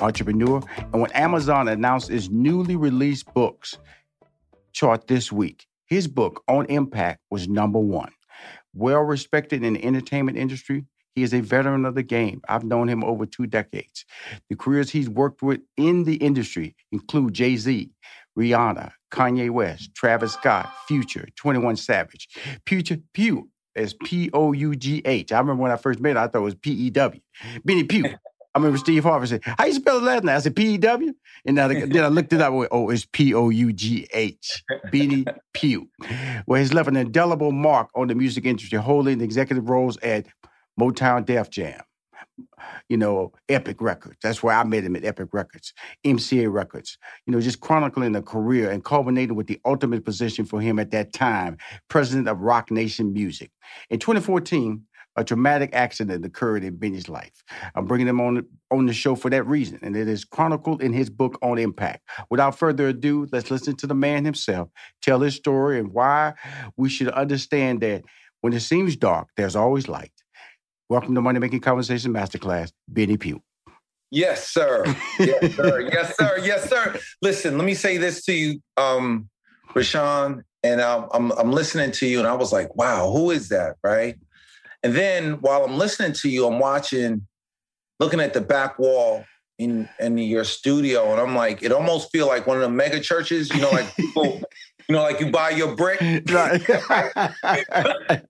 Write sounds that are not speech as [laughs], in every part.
entrepreneur, and when Amazon announced its newly released books chart this week, his book on impact was number one. Well respected in the entertainment industry, he is a veteran of the game. I've known him over two decades. The careers he's worked with in the industry include Jay Z, Rihanna, Kanye West, Travis Scott, Future, 21 Savage. Future Pough is P O U G H. I remember when I first met him, I thought it was P E W. Benny Pough. I remember Steve Harvey said, How you spell his last name? I said P E W. And now the, then I looked it up. Went, oh, it's P O U G H. Benny Pough. Well, he's left an indelible mark on the music industry, holding executive roles at Motown Def Jam. You know, Epic Records. That's where I met him at Epic Records, MCA Records. You know, just chronicling a career and culminating with the ultimate position for him at that time, president of Roc Nation Music. In 2014, a dramatic accident occurred in Benny's life. I'm bringing him on on the show for that reason, and it is chronicled in his book on impact. Without further ado, let's listen to the man himself tell his story and why we should understand that when it seems dark, there's always light. Welcome to Money Making Conversation Masterclass, Benny Pough. Yes, sir. Yes, sir. yes, sir. Yes, sir. Listen, let me say this to you, um, Rushion, and I'm, I'm I'm listening to you, and I was like, wow, who is that, right? And then while I'm listening to you, I'm watching, looking at the back wall in in your studio, and I'm like, it almost feel like one of the mega churches, you know, like people. [laughs] You know, like you buy your brick. [laughs] [laughs]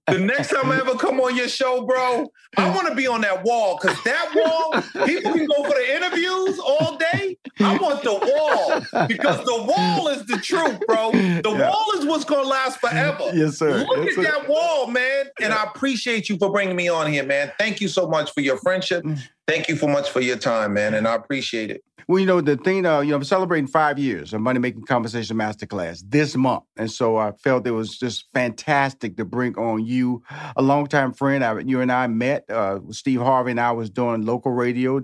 The next time I ever come on your show, bro, I want to be on that wall because that wall, people can go for the interviews all day. I want the wall because the wall is the truth, bro. The Yeah. wall is what's going to last forever. Yes, sir. Look Yes, at sir. that wall, man. And I appreciate you for bringing me on here, man. Thank you so much for your friendship. Mm. Thank you so much for your time, man. And I appreciate it. Well, you know, the thing, uh, you know, I'm celebrating five years of Money Making Conversation Masterclass this month. And so I felt it was just fantastic to bring on you, a longtime friend. I, you and I met. Uh, Steve Harvey and I was doing local radio,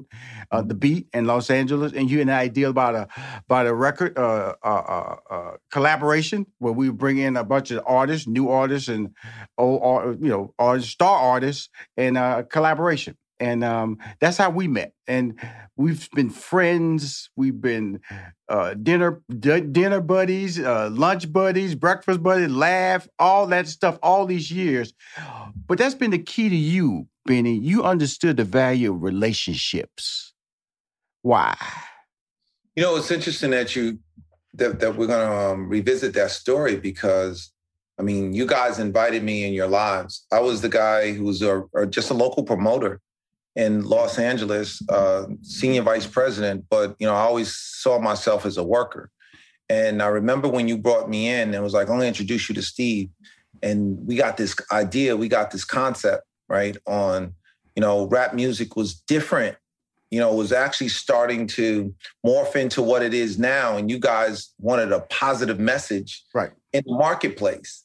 uh, The Beat in Los Angeles. And you and I deal about a, about a record uh, uh, uh, collaboration where we bring in a bunch of artists, new artists, and old, you know, artists, star artists, and uh, collaboration. And um, that's how we met. And we've been friends. We've been uh, dinner d- dinner buddies, uh, lunch buddies, breakfast buddies, laugh, all that stuff, all these years. But that's been the key to you, Benny. You understood the value of relationships. Why? You know, it's interesting that you that that we're gonna um, revisit that story because I mean, you guys invited me in your lives. I was the guy who was a- just a local promoter in Los Angeles, uh, senior vice president. But you know, I always saw myself as a worker. And I remember when you brought me in and was like, "I'm gonna introduce you to Steve." and we got this idea, we got this concept, right? On, you know, rap music was different. You know, it was actually starting to morph into what it is now. And you guys wanted a positive message Right. in the marketplace.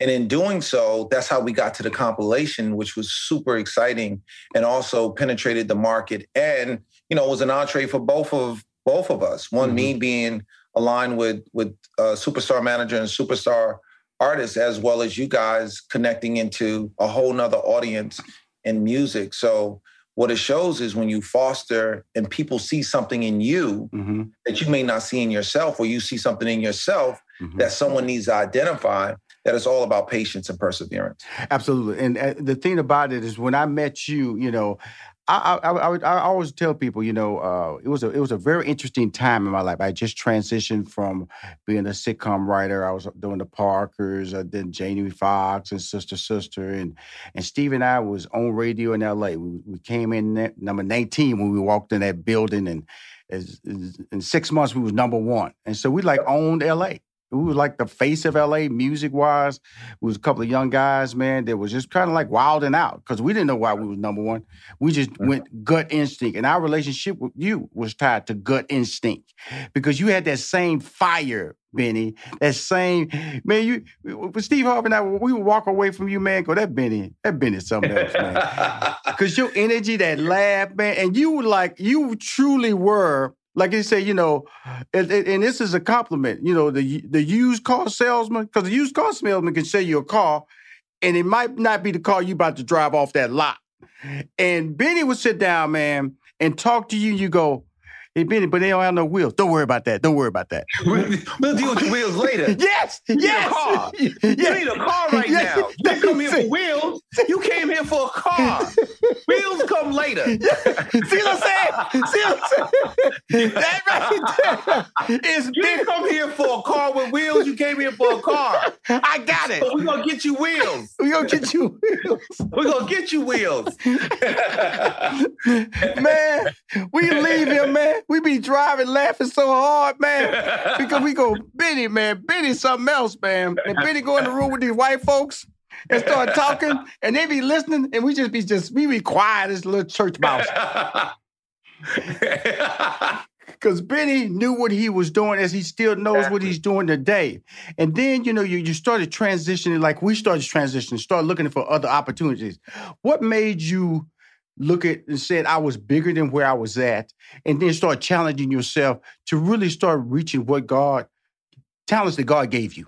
And in doing so, that's how we got to the compilation, which was super exciting and also penetrated the market. And, you know, it was an entree for both of both of us. One, me being aligned with with uh, superstar manager and superstar artist, as well as you guys connecting into a whole nother audience in music. So what it shows is when you foster and people see something in you hmm that you may not see in yourself, or you see something in yourself Mhm. that someone needs to identify, that it's all about patience and perseverance. Absolutely. And uh, the thing about it is, when I met you, you know, I I, I, would, I always tell people, you know, uh, it was a it was a very interesting time in my life. I just transitioned from being a sitcom writer. I was doing the Parkers, uh, then Jamie Foxx and Sister Sister, and and Steve and I was on radio in L.A. We, we came in at number nineteen when we walked in that building, and in six months we was number one, and so we like owned L.A. We was like the face of LA music wise. We was a couple of young guys, man, that was just kind of like wilding out because we didn't know why we was number one. We just uh-huh. went gut instinct. And our relationship with you was tied to gut instinct because you had that same fire, Benny. That same, man, you, with Steve Harvey and I, we would walk away from you, man, go, that Benny, that Benny's something else, man. [laughs] Because your energy, that laugh, man, and you were like, you truly were, like you say, you know, and, and- and this is a compliment, you know, the the used car salesman, because the used car salesman can sell you a car, and it might not be the car you about to drive off that lot. And Benny would sit down, man, and talk to you. And you go, hey, Benny, but they don't have no wheels. Don't worry about that. Don't worry about that. [laughs] we'll deal with your wheels later. [laughs] yes, You need yes. a car. [laughs] You Yes. need a car right Yeah. now. You didn't come here for wheels. You came here for a car. wheels come later. See what I'm saying? See what I'm saying? That right there is You didn't come here for a car with wheels. You came here for a car. I got it. But we're gonna get you wheels. We're gonna get you wheels. We're gonna get you wheels. man, we leave here, man. We be driving, laughing so hard, man, [laughs] because we go, Benny, man, Benny, something else, man. And Benny go in the room with these white folks and start talking, and they be listening, and we just be just we be quiet as a little church mouse. [laughs] Because Benny knew what he was doing as he still knows what he's doing today. And then, you know, you, you started transitioning like we started transitioning, start looking for other opportunities. What made you look at and said I was bigger than where I was at, and then start challenging yourself to really start reaching what God, talents that God gave you?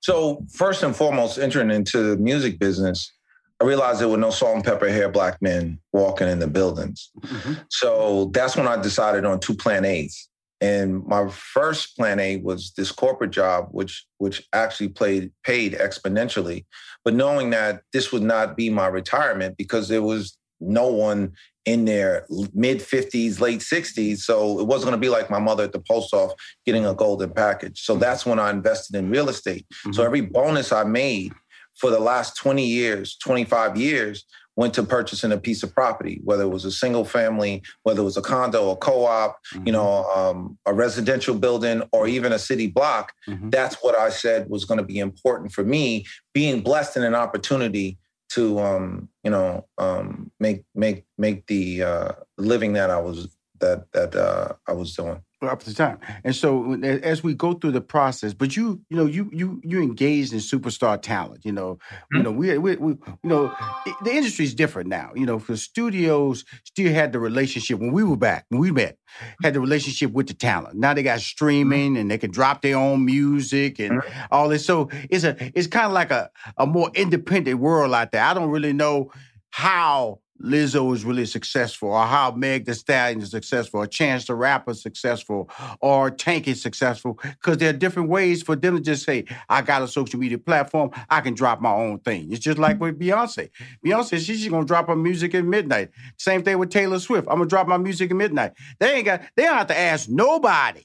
So first and foremost, entering into the music business, I realized there were no salt and pepper hair black men walking in the buildings. Mm-hmm. So that's when I decided on two plan A's. And my first plan A was this corporate job, which which actually played paid exponentially. But knowing that this would not be my retirement because there was no one in their mid 50s, late 60s. So it wasn't going to be like my mother at the post office getting a golden package. So that's when I invested in real estate. So every bonus I made for the last 20 years, 25 years, went to purchasing a piece of property, whether it was a single family, whether it was a condo, a co-op, you know, um, a residential building, or even a city block. Mhm. That's what I said was going to be important for me, being blessed in an opportunity to, um, you know, um, make make make the uh, living that I was that that uh, I was doing. Up to the time. And so as we go through the process, but you, you know, you you you engaged in superstar talent. You know, hmm. you know, we, we, we you know, the industry is different now. You know, for studios still had the relationship when we were back when we met, had the relationship with the talent. Now they got hmm. streaming and they can drop their own music and hmm. all this. So it's a it's kind of like a a more independent world out there. I don't really know how Lizzo is really successful, or how Meg The Stallion is successful, or Chance the Rapper is successful, or Tank is successful, because there are different ways for them to just say, "I got a social media platform, I can drop my own thing." It's just like with Beyonce. Beyonce, she's just gonna drop her music at midnight. Same thing with Taylor Swift. I'm gonna drop my music at midnight. They ain't got. They don't have to ask nobody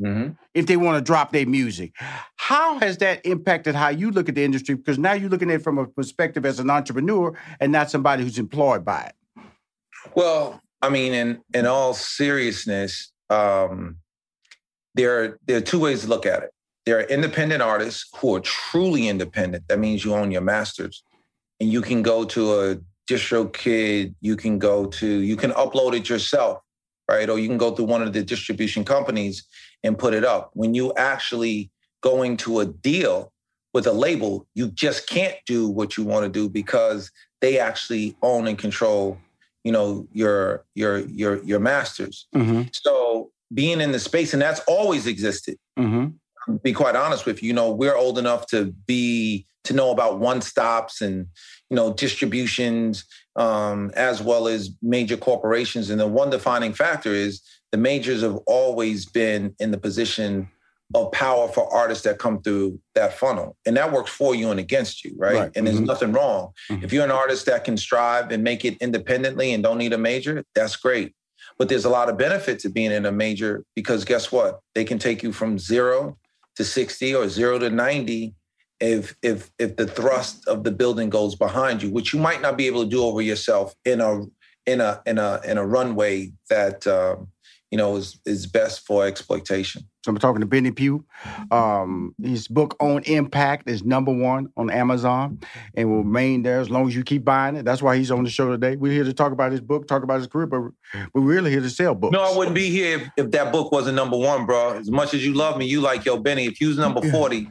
Mm-hmm. if they want to drop their music. How has that impacted how you look at the industry? Because now you're looking at it from a perspective as an entrepreneur and not somebody who's employed by it. Well, I mean, in in all seriousness, um, there are there are two ways to look at it. there are independent artists who are truly independent. That means you own your masters. And you can go to a DistroKid, you can go to, you can upload it yourself, right? Or you can go through one of the distribution companies and put it up. When you actually going to a deal with a label, you just can't do what you want to do because they actually own and control, you know, your your your your masters. Mm-hmm. So being in the space, and that's always existed. Mm-hmm. Be quite honest with you, you know, we're old enough to be to know about one stops and you know distributions um, as well as major corporations. And the one defining factor is the majors have always been in the position of power for artists that come through that funnel. And that works for you and against you, right? Right. And there's Mhm. nothing wrong. Mhm. If you're an artist that can strive and make it independently and don't need a major, that's great. But there's a lot of benefit to being in a major because guess what? They can take you from zero to 60 or zero to 90 if if if the thrust of the building goes behind you, which you might not be able to do over yourself in a in a in a in a runway that um, you know is is best for exploitation. So I'm talking to Benny Pough. Um, his book on impact is number one on Amazon and will remain there as long as you keep buying it. That's why he's on the show today. We're here to talk about his book, talk about his career, but we're really here to sell books. No, I wouldn't be here if, if that book wasn't number one, bro. As much as you love me, you like yo Benny. If you was number forty,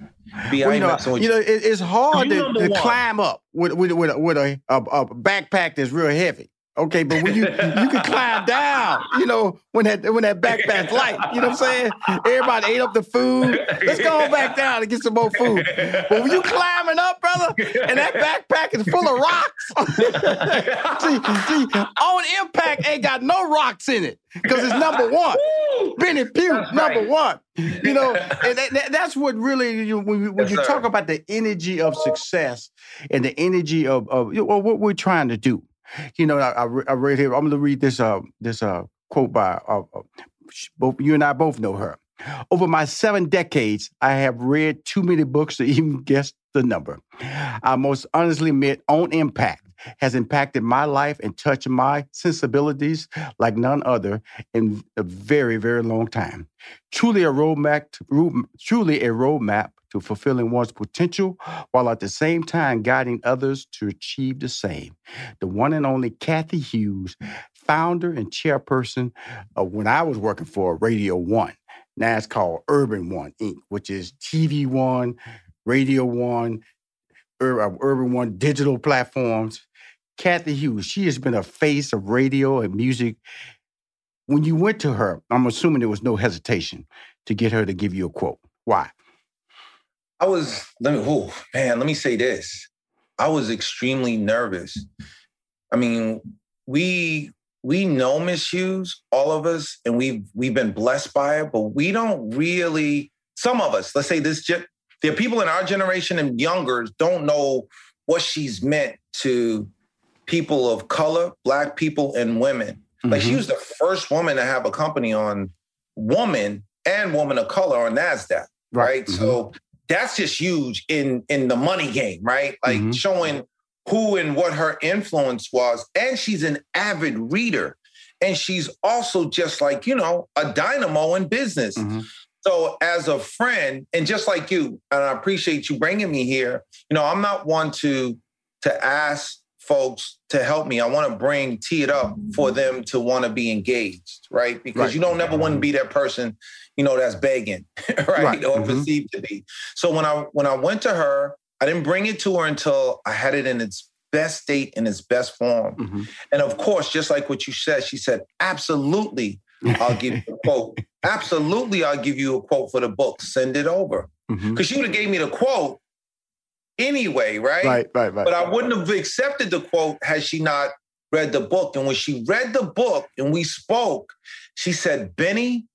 be Well, you know, messing you know, it, it's hard You to, to climb up with with with, a, with a, a, a backpack that's real heavy. Okay, but when you you can climb down, you know, when that when that backpack's light, you know what I'm saying? Everybody ate up the food. Let's go back down and get some more food. But when you climbing up, brother, and that backpack is full of rocks. [laughs] see, see, on impact ain't got no rocks in it because it's number one. Benny Pough, number one. You know, and that, that- that's what really you, when, you- when Yes, you sir. talk about the energy of success and the energy of, of you know, what we're trying to do. You know, I, I, read here. I'm going to read this uh, this uh, quote by uh, uh, both you and I both know her. Over my seven decades, I have read too many books to [laughs] even guess the number. I most honestly admit, On Impact has impacted my life and touched my sensibilities like none other in a very, very long time. Truly a roadmap, truly a roadmap to fulfilling one's potential, while at the same time guiding others to achieve the same. The one and only Cathy Hughes, founder and chairperson of when I was working for Radio One. Now it's called Urban One Inc., which is TV One, Radio One, uh, Urban One digital platforms. Cathy Hughes, she has been a face of radio and music. When you went to her, I'm assuming there was no hesitation to get her to give you a quote. Why? I was let me oh man, let me say this. I was extremely nervous. I mean, we we know Miss Hughes, all of us, and we've we've been blessed by it, but we don't really, some of us, let's say this there are people in our generation and younger don't know what she's meant to people of color, black people, and women. Like she Mhm. was the first woman to have a company on woman and woman of color on NASDAQ right? Mhm. So that's just huge in in the money game, right? Like Mhm. showing who and what her influence was, and she's an avid reader, and she's also just like you know a dynamo in business. Mhm. So as a friend, and just like you, and I appreciate you bringing me here. You know, I'm not one to to ask folks to help me. I want to bring tee it up for them to want to be engaged, right? Because Right. you don't never want to be that person, you know, that's begging, [laughs] right? Right. Or Mhm. perceived to be. So when I when I went to her, I didn't bring it to her until I had it in its best state in its best form. Mhm. And of course, just like what you said, she said, absolutely, I'll give you a [laughs] quote. Absolutely, I'll give you a quote for the book. Send it over. Because she would have gave me the quote anyway, right? Right, right, right. But I wouldn't have accepted the quote had she not read the book. And when she read the book and we spoke, she said, Benny,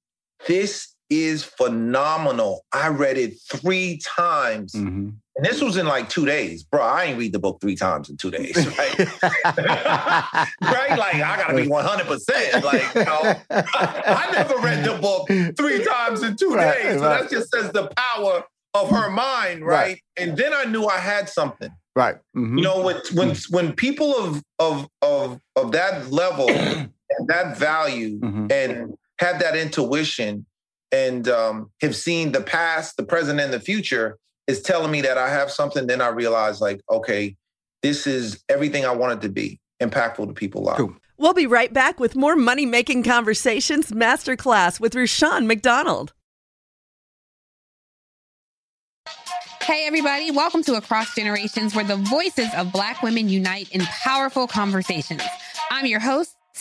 this is phenomenal. I read it three times. Mhm. And this was in like two days. Bro, I ain't read the book three times in two days, [laughs] right? right? Like, I gotta be 100%. Like, you know, I never read the book three times in two Right, days. So right. that just says the power of her mind, right? Right. And then I knew I had something. right. Mhm. You know, when when when people of of of of that level [coughs] and that value Mhm. and have that intuition and um, have seen the past, the present, and the future is telling me that I have something, then I realize like, okay, this is everything I wanted to be, impactful to people's lives. Cool. We'll be right back with more Money Making Conversations Masterclass with Rushion McDonald. Hey, everybody, welcome to Across Generations, where the voices of Black women unite in powerful conversations. I'm your host,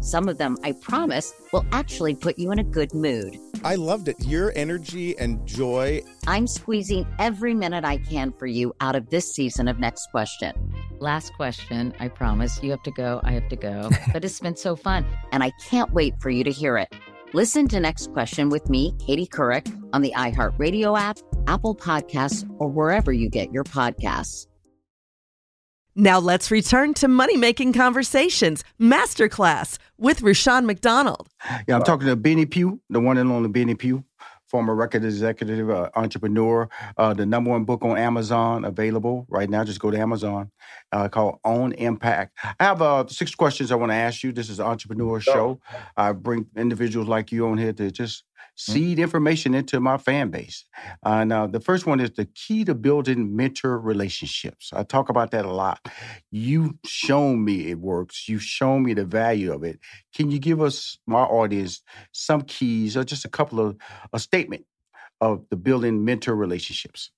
some of them, I promise, will actually put you in a good mood. I loved it. Your energy and joy. I'm squeezing every minute I can for you out of this season of Next Question. Last question, I promise. You have to go. I have to go. [laughs] but it's been so fun, and I can't wait for you to hear it. Listen to Next Question with me, Katie Couric, on the iHeartRadio app, Apple Podcasts, or wherever you get your podcasts. Now let's return to Money Making Conversations Masterclass with Rushion McDonald. Yeah, I'm talking to Benny Pough, the one and only Benny Pough, former record executive, uh, entrepreneur. Uh, the number one book on Amazon available right now. Just go to Amazon uh, called On Impact. I have uh, six questions I want to ask you. This is an entrepreneur show. I bring individuals like you on here to just. Seed information into my fan base. Uh, now, the first one is the key to building mentor relationships. I talk about that a lot. You've shown me it works. You've shown me the value of it. Can you give us, my audience, some keys or just a couple of a statement of the building mentor relationships?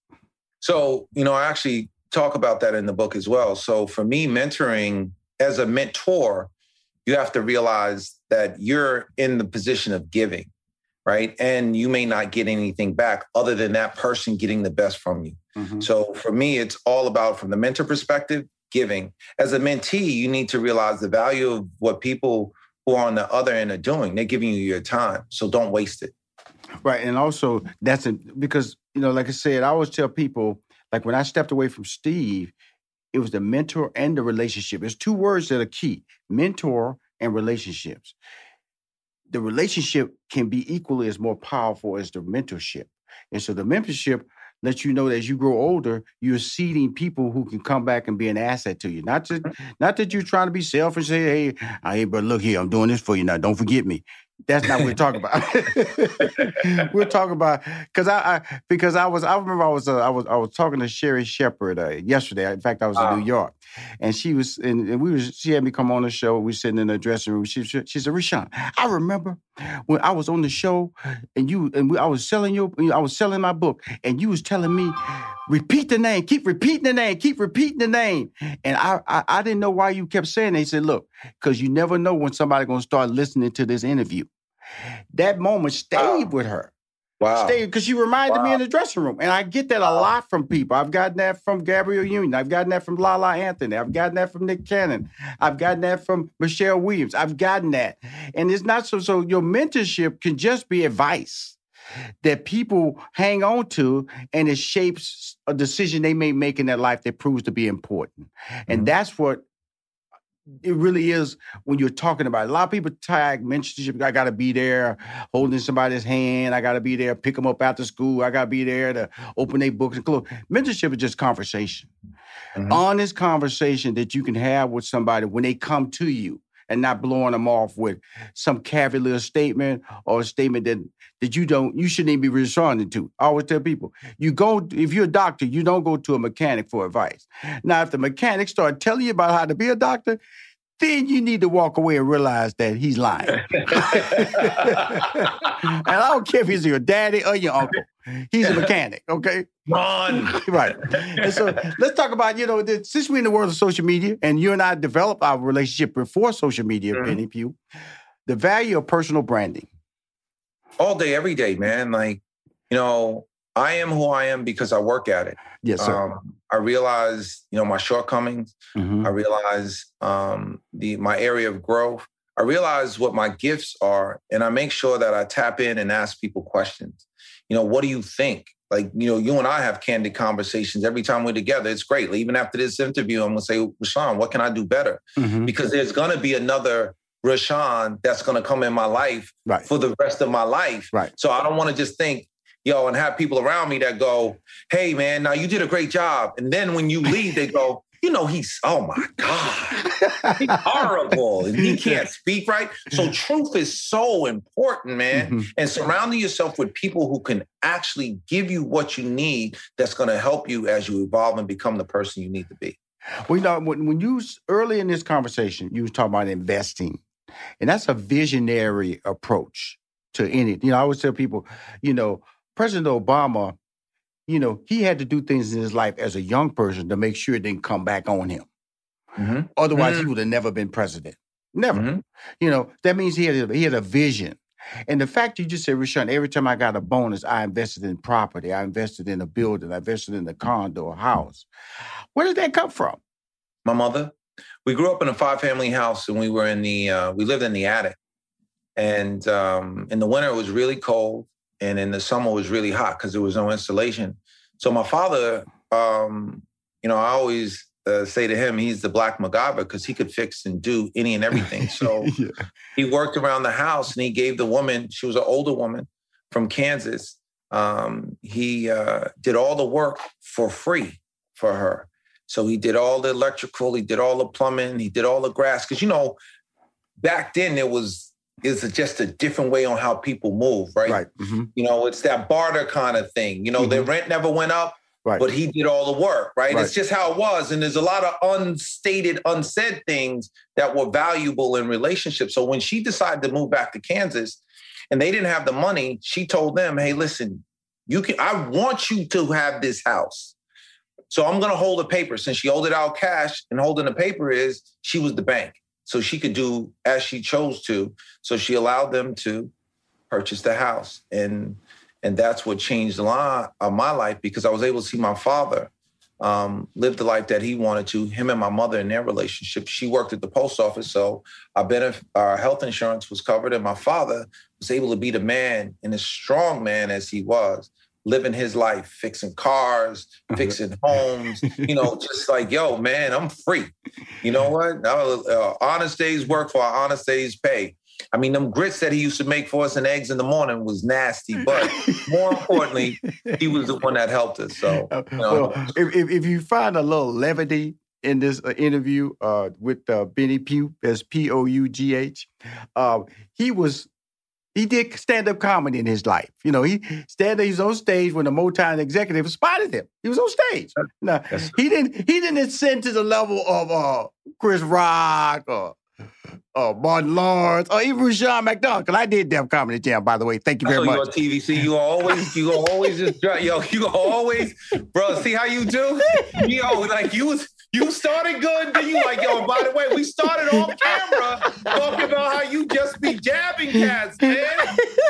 So, you know, I actually talk about that in the book as well. So, for me, mentoring as a mentor, you have to realize that you're in the position of giving right? And you may not get anything back other than that person getting the best from you. Mm-hmm. So for me, it's all about from the mentor perspective, giving. As a mentee, you need to realize the value of what people who are on the other end are doing. They're giving you your time. So don't waste it. Right. And also that's a, because, you know, like I said, I always tell people, like when I stepped away from Steve, it was the mentor and the relationship. There's two words that are key mentor and relationships the relationship can be equally as more powerful as the mentorship. And so the mentorship lets you know that as you grow older, you're seeding people who can come back and be an asset to you. Not to, mm. not that you're trying to be selfish. Say, hey, hey, but look here, I'm doing this for you now. Don't forget me. That's not what we're talking about. [laughs] we're talking about because I, I, because I was I remember I was uh, I was I was talking to Sherri Shepherd uh, yesterday. In fact, I was in New ah. York, and she was and, and, we was she had me come on the show. We were sitting in the dressing room. She she, she said, "Rushion, I remember when I was on the show and you and we, I was selling your I was selling my book and you was telling me repeat the name, keep repeating the name, keep repeating the name. And I, I, I didn't know why you kept saying. That. He said, look, because you never know when somebody's gonna start listening to this interview. That moment stayed with her. Wow. Stayed because she reminded me in the dressing room, and I get that a lot from people. I've gotten that from Gabrielle Union. I've gotten that from La La Anthony. I've gotten that from Nick Cannon. I've gotten that from Michelle Williams. I've gotten that, and it's not so. So your mentorship can just be advice that people hang on to, and it shapes a decision they may make in their life that proves to be important. And mm-hmm. that's what it really is when you're talking about it. A lot of people tag mentorship. I got to be there holding somebody's hand. I got to be there, pick them up after school. I got to be there to open their books and close. Mentorship is just conversation, mm-hmm. honest conversation that you can have with somebody when they come to you and not blowing them off with some cavalier statement or a statement that that you don't you shouldn't even be responding to. I always tell people, you go if you're a doctor, you don't go to a mechanic for advice. Now, if the mechanic start telling you about how to be a doctor, then you need to walk away and realize that he's lying. [laughs] and I don't care if he's your daddy or your uncle. He's a mechanic, okay? Run. [laughs] right. And so let's talk about, you know, the, since we're in the world of social media and you and I developed our relationship before social media, Mm-hmm. Benny Pough, the value of personal branding. All day, every day, man. Like, you know, I am who I am because I work at it. Yes, sir. Um, I realize, you know, my shortcomings. Mhm. I realize um, the my area of growth. I realize what my gifts are, and I make sure that I tap in and ask people questions. You know, what do you think? Like, you know, you and I have candid conversations every time we're together. It's great. Even after this interview, I'm gonna say, Rushion, what can I do better? Mhm. Because there's gonna be another Rushion that's gonna come in my life Right. for the rest of my life. Right. So I don't want to just think, yo, and have people around me that go, hey, man, now you did a great job. And then when you leave, they go, you know, he's, oh my God, he's horrible. And he can't speak right. So truth is so important, man. Mhm. And surrounding yourself with people who can actually give you what you need that's going to help you as you evolve and become the person you need to be. Well, you know, when, when you early in this conversation, you was talking about investing, and that's a visionary approach to any. You know, I always tell people, you know, President Obama, you know, he had to do things in his life as a young person to make sure it didn't come back on him. Mm-hmm. Otherwise, he mm-hmm. would have never been president. Never. Mm-hmm. You know, that means he had a, he had a vision. And the fact you just said, Rushion, every time I got a bonus, I invested in property, I invested in a building, I invested in a condo, a house. Where did that come from? my mother. We grew up in a five family house and we were in the, uh, we lived in the attic. And um, in the winter, it was really cold. And in the summer, it was really hot because there was no insulation. So my father, um, you know, I always uh, say to him, he's the black MacGyver because he could fix and do any and everything. [laughs] So he worked around the house and he gave the woman, she was an older woman from Kansas. Um, he uh, did all the work for free for her. So he did all the electrical, he did all the plumbing, he did all the grass. Cause you know, back then it was is just a different way on how people move, right? Right. Mm-hmm. You know, it's that barter kind of thing. You know, their rent never went up, Right. but he did all the work, right? Right. It's just how it was. And there's a lot of unstated, unsaid things that were valuable in relationships. So when she decided to move back to Kansas and they didn't have the money, she told them, hey, listen, you can I want you to have this house. So I'm gonna hold the paper. Since she hold it out cash and holding the paper is she was the bank. So she could do as she chose to. So she allowed them to purchase the house. And and that's what changed a lot of my life because I was able to see my father um, live the life that he wanted to. Him and my mother in their relationship. She worked at the post office, so our benefit, our health insurance was covered, and my father was able to be the man and as strong man as he was, living his life, fixing cars, [laughs] fixing homes. You know, just like yo, man, I'm free. You know what? Uh, honest days work for our honest days pay. I mean, them grits that he used to make for us and eggs in the morning was nasty, but more importantly, he was the one that helped us. So, [laughs] you know, Well, if, if, if you find a little levity in this uh, interview uh, with uh, Benny Pough, that's P O U G H, uh, he was he did stand up comedy in his life. You know, he stand he was on stage when the Motown executive spotted him. He was on stage. Now he didn't he didn't ascend to the level of uh, Chris Rock or or Martin Lawrence, or even Rushion McDonald, because I did Def Comedy Jam, by the way. Thank you very much. you on TVC. You always, you always just yo. You always, bro. See how you do, yo. Like you was, you started good, then you like, yo. And by the way, we started on camera talking about how you just be jabbing cats, man.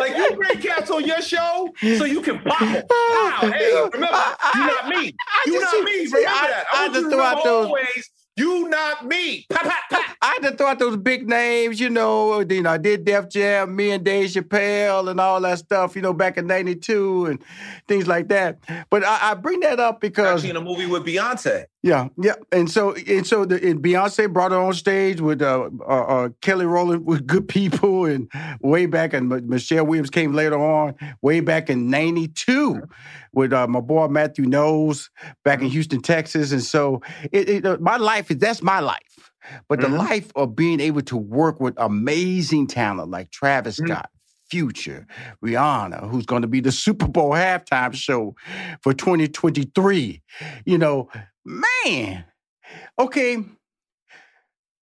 Like you bring cats on your show so you can pop them. Wow, hey, remember, you not me. You not me. Remember I- that. I I you just throw out those- always. You not me. Pop, pop, pop. I just throw out those big names, you know. You know, I did Def Jam, me and Dave Chappelle, and all that stuff, you know, back in '92 and things like that. But I, I bring that up because Actually, in a movie with Beyonce. Yeah, yeah, and so and so the and Beyonce brought her on stage with uh, uh, uh, Kelly Rowland with good people, and way back, and M- Michelle Williams came later on, way back in '92, with uh, my boy Matthew Knowles back in Houston, Texas, and so it, it, uh, my life is that's my life. But the life of being able to work with amazing talent like Travis Scott, Future, Rihanna, who's going to be the Super Bowl halftime show for 2023. You know, man. Okay.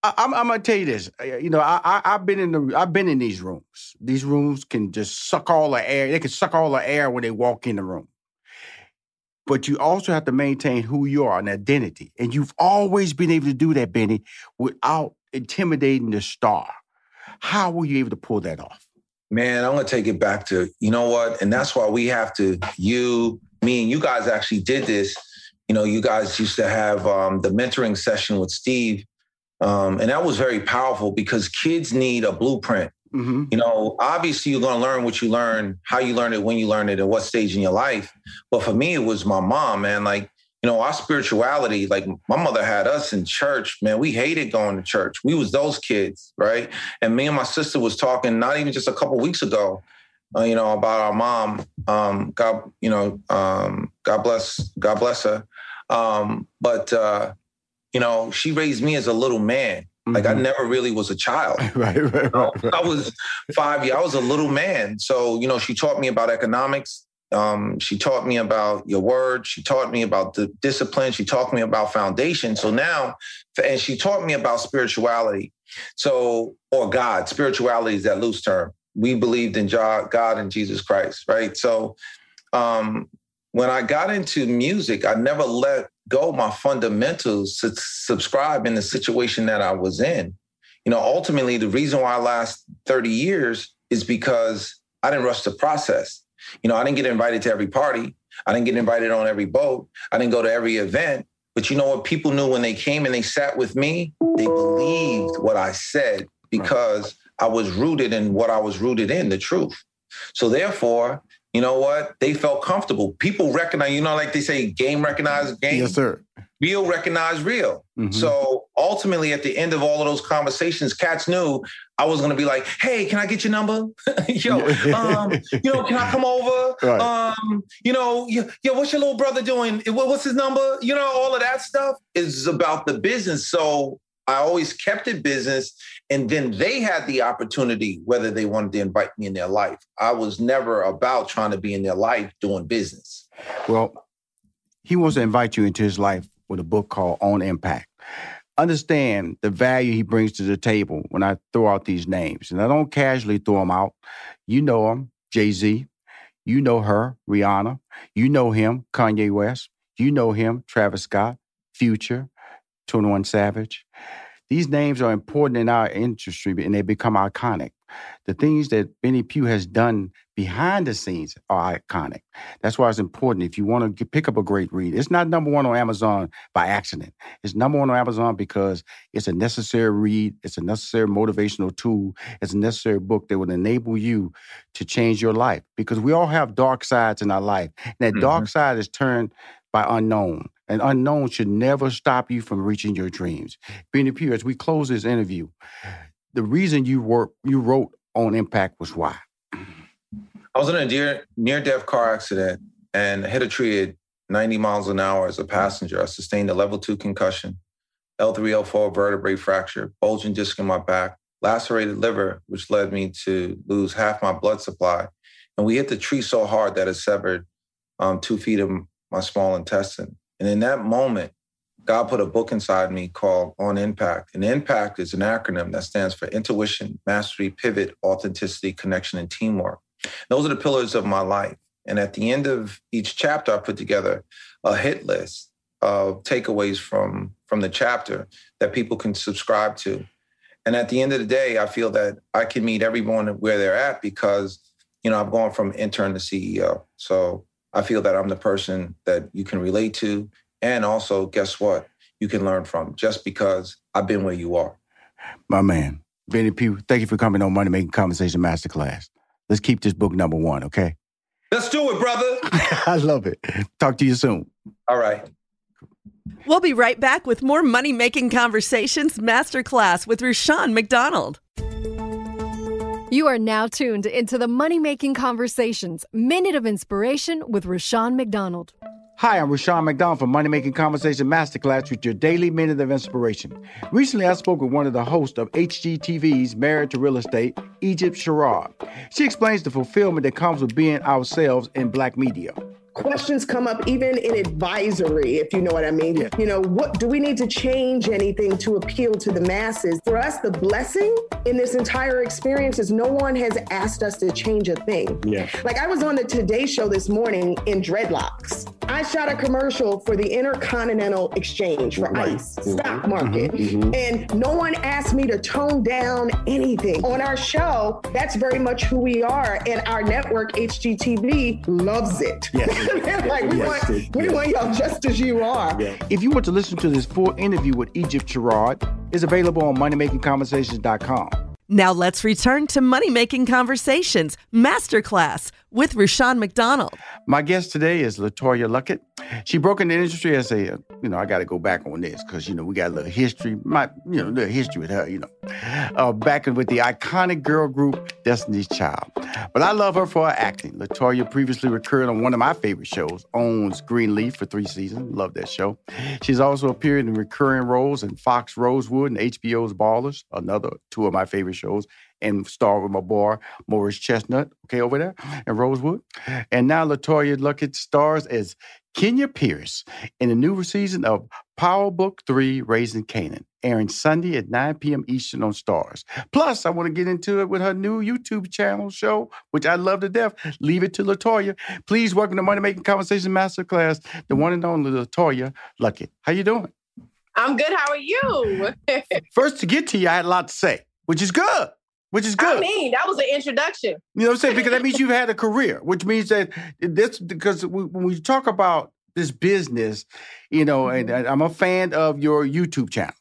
I, I'm, I'm gonna tell you this. You know, I, I I've been in the I've been in these rooms. These rooms can just suck all the air. They can suck all the air when they walk in the room. But you also have to maintain who you are, an identity. And you've always been able to do that, Benny, without intimidating the star. How were you able to pull that off? Man, I'm gonna take it back to you know what, and that's why we have to. You, me, and you guys actually did this. You know, you guys used to have um, the mentoring session with Steve, um, and that was very powerful because kids need a blueprint. Mm-hmm. You know, obviously you're gonna learn what you learn, how you learn it, when you learn it, at what stage in your life. But for me, it was my mom, man. Like you know, our spirituality, like my mother had us in church, man. We hated going to church. We was those kids, right? And me and my sister was talking not even just a couple weeks ago, uh, you know, about our mom. Um, God, you know, um, God bless, God bless her. Um, but uh, you know, she raised me as a little man. Like I never really was a child. [laughs] right, right, You know, I was five years. I was a little man. So you know, she taught me about economics. Um, she taught me about your word. She taught me about the discipline. She taught me about foundation. So now, and she taught me about spirituality. So, or God, spirituality is that loose term. We believed in God and Jesus Christ, right? So, um, when I got into music, I never let go my fundamentals to subscribe in the situation that I was in. You know, ultimately, the reason why I last 30 years is because I didn't rush the process. You know, I didn't get invited to every party. I didn't get invited on every boat. I didn't go to every event. But you know what? People knew when they came and they sat with me, they believed what I said because I was rooted in what I was rooted in, the truth. So therefore, you know what? They felt comfortable. People recognize, you know, like they say, game recognize game. Yes, sir. Real recognize real. Mhm. So ultimately, at the end of all of those conversations, cats knew I was going to be like, "Hey, can I get your number? [laughs] yo, um, you know, can I come over? [laughs] Right. Um, you know, yo, yo, what's your little brother doing? What's his number? You know, all of that stuff is about the business. So I always kept it business, and then they had the opportunity whether they wanted to invite me in their life. I was never about trying to be in their life doing business. Well, he wants to invite you into his life with a book called On Impact. Understand the value he brings to the table when I throw out these names. And I don't casually throw them out. You know him, Jay Z. You know her, Rihanna. You know him, Kanye West. You know him, Travis Scott, Future, 21 Savage. These names are important in our industry and they become iconic. The things that Benny Pough has done behind the scenes are iconic. That's why it's important. If you want to pick up a great read, it's not number one on Amazon by accident. It's number one on Amazon because it's a necessary read. It's a necessary motivational tool. It's a necessary book that will enable you to change your life because we all have dark sides in our life. And that dark mm-hmm. side is turned by unknown. And unknown should never stop you from reaching your dreams. Benny Pough, as we close this interview, the reason you work, you wrote on Impact was why. I was in a near near death car accident and hit a tree at 90 miles an hour as a passenger. I sustained a level two concussion, L3, L4 vertebrae fracture, bulging disc in my back, lacerated liver, which led me to lose half my blood supply. And we hit the tree so hard that it severed um, two feet of my small intestine. And in that moment, God put a book inside me called On Impact. And Impact is an acronym that stands for Intuition, Mastery, Pivot, Authenticity, Connection, and Teamwork. Those are the pillars of my life. And at the end of each chapter, I put together a hit list of takeaways from, from the chapter that people can subscribe to. And at the end of the day, I feel that I can meet everyone where they're at because, you know, I've gone from intern to CEO. So I feel that I'm the person that you can relate to. And also, guess what? You can learn from just because I've been where you are. My man, Benny Pough, thank you for coming on Money Making Conversation Masterclass. Let's keep this book number one, okay? Let's do it, brother. [laughs] I love it. Talk to you soon. All right. We'll be right back with more Money Making Conversations Masterclass with Rushion McDonald. You are now tuned into the Money Making Conversations Minute of Inspiration with Rushion McDonald. Hi, I'm Rushion McDonald from Money Making Conversation Masterclass with your daily minute of inspiration. Recently, I spoke with one of the hosts of HGTV's Married to Real Estate, Egypt Sherrod. She explains the fulfillment that comes with being ourselves in black media questions come up even in advisory, if you know what I mean. Yeah. You know, what do we need to change anything to appeal to the masses? For us, the blessing in this entire experience is no one has asked us to change a thing. Yeah. Like I was on the Today Show this morning in dreadlocks. I shot a commercial for the Intercontinental Exchange for right. ICE mm-hmm. stock market. Mm-hmm. Mm-hmm. And no one asked me to tone down anything. On our show, that's very much who we are. And our network, HGTV, loves it. Yes. [laughs] like we yes, want we want y'all just as you are. Yeah. If you want to listen to this full interview with Egypt Sherrod, it's available on moneymakingconversations.com. Now let's return to Money Making Conversations Masterclass with Rushion McDonald. My guest today is LeToya Luckett. She broke in the industry as a, you know, I got to go back on this because, you know, we got a little history, my, you know, little history with her, you know, uh, back with the iconic girl group Destiny's Child. But I love her for her acting. LeToya previously recurred on one of my favorite shows, OWN's Greenleaf for three seasons. Love that show. She's also appeared in recurring roles in Fox Rosewood and HBO's Ballers, another two of my favorite shows, and star with my boy Morris Chestnut, okay, over there in Rosewood. And now LeToya Luckett stars as Kenya Pierce in the new season of Power Book 3 Raising Kanan, airing Sunday at 9 p.m. Eastern on Starz. Plus, I want to get into it with her new YouTube channel show, which I love to death. Leave it to LeToya. Please welcome to Money Making Conversation Masterclass, the one and only LeToya Luckett. How you doing? I'm good. How are you? [laughs] First, to get to you, I had a lot to say, which is good which is good. I mean, that was an introduction. You know what I'm saying? Because that means [laughs] you've had a career, which means that this because when we talk about this business, you know, and, mm-hmm. and I'm a fan of your YouTube channel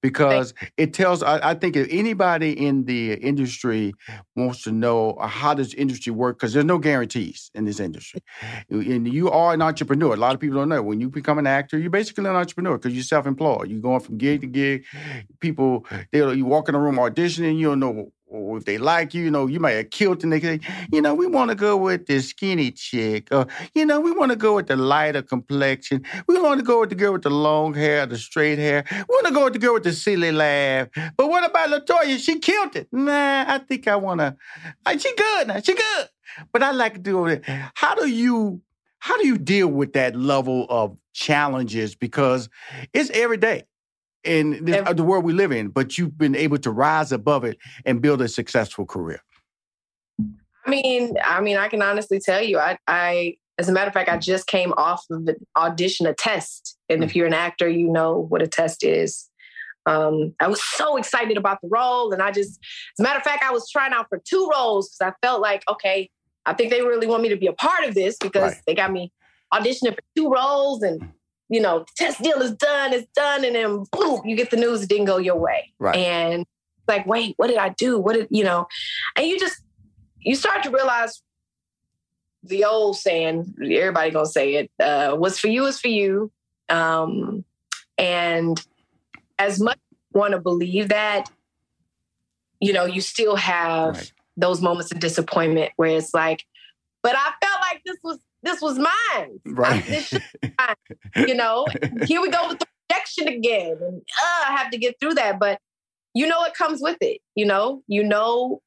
because it tells I, I, think if anybody in the industry wants to know how does industry work because there's no guarantees in this industry and you are an entrepreneur a lot of people don't know when you become an actor you're basically an entrepreneur because you're self-employed you're going from gig to gig people they you walk in a room auditioning you don't know or if they like you, you know, you might have killed the nigga. You know, we want to go with the skinny chick. Or, you know, we want to go with the lighter complexion. We want to go with the girl with the long hair, the straight hair. We want to go with the girl with the silly laugh. But what about LeToya? She killed it. Nah, I think I want to. She good now. She good. But I like to do it. How do you, how do you deal with that level of challenges? Because it's every day in this, the world we live in, but you've been able to rise above it and build a successful career. I mean, I mean, I can honestly tell you, I, I, as a matter of fact, I just came off of an audition a test, and if mm. you're an actor, you know what a test is. Um, I was so excited about the role, and I just, as a matter of fact, I was trying out for two roles because I felt like, okay, I think they really want me to be a part of this because right. they got me auditioning for two roles, and you know, test deal is done, it's done, and then boom, you get the news it didn't go your way. Right. And like, wait, what did I do? What did you know? And you just you start to realize the old saying, everybody gonna say it, uh, what's for you is for you. Um, and as much want to believe that, you know, you still have right. those moments of disappointment where it's like, but I felt like this was this was mine. Right. I, [laughs] mine, you know, here we go with the rejection again. And uh, I have to get through that. But you know it comes with it. You know, you know,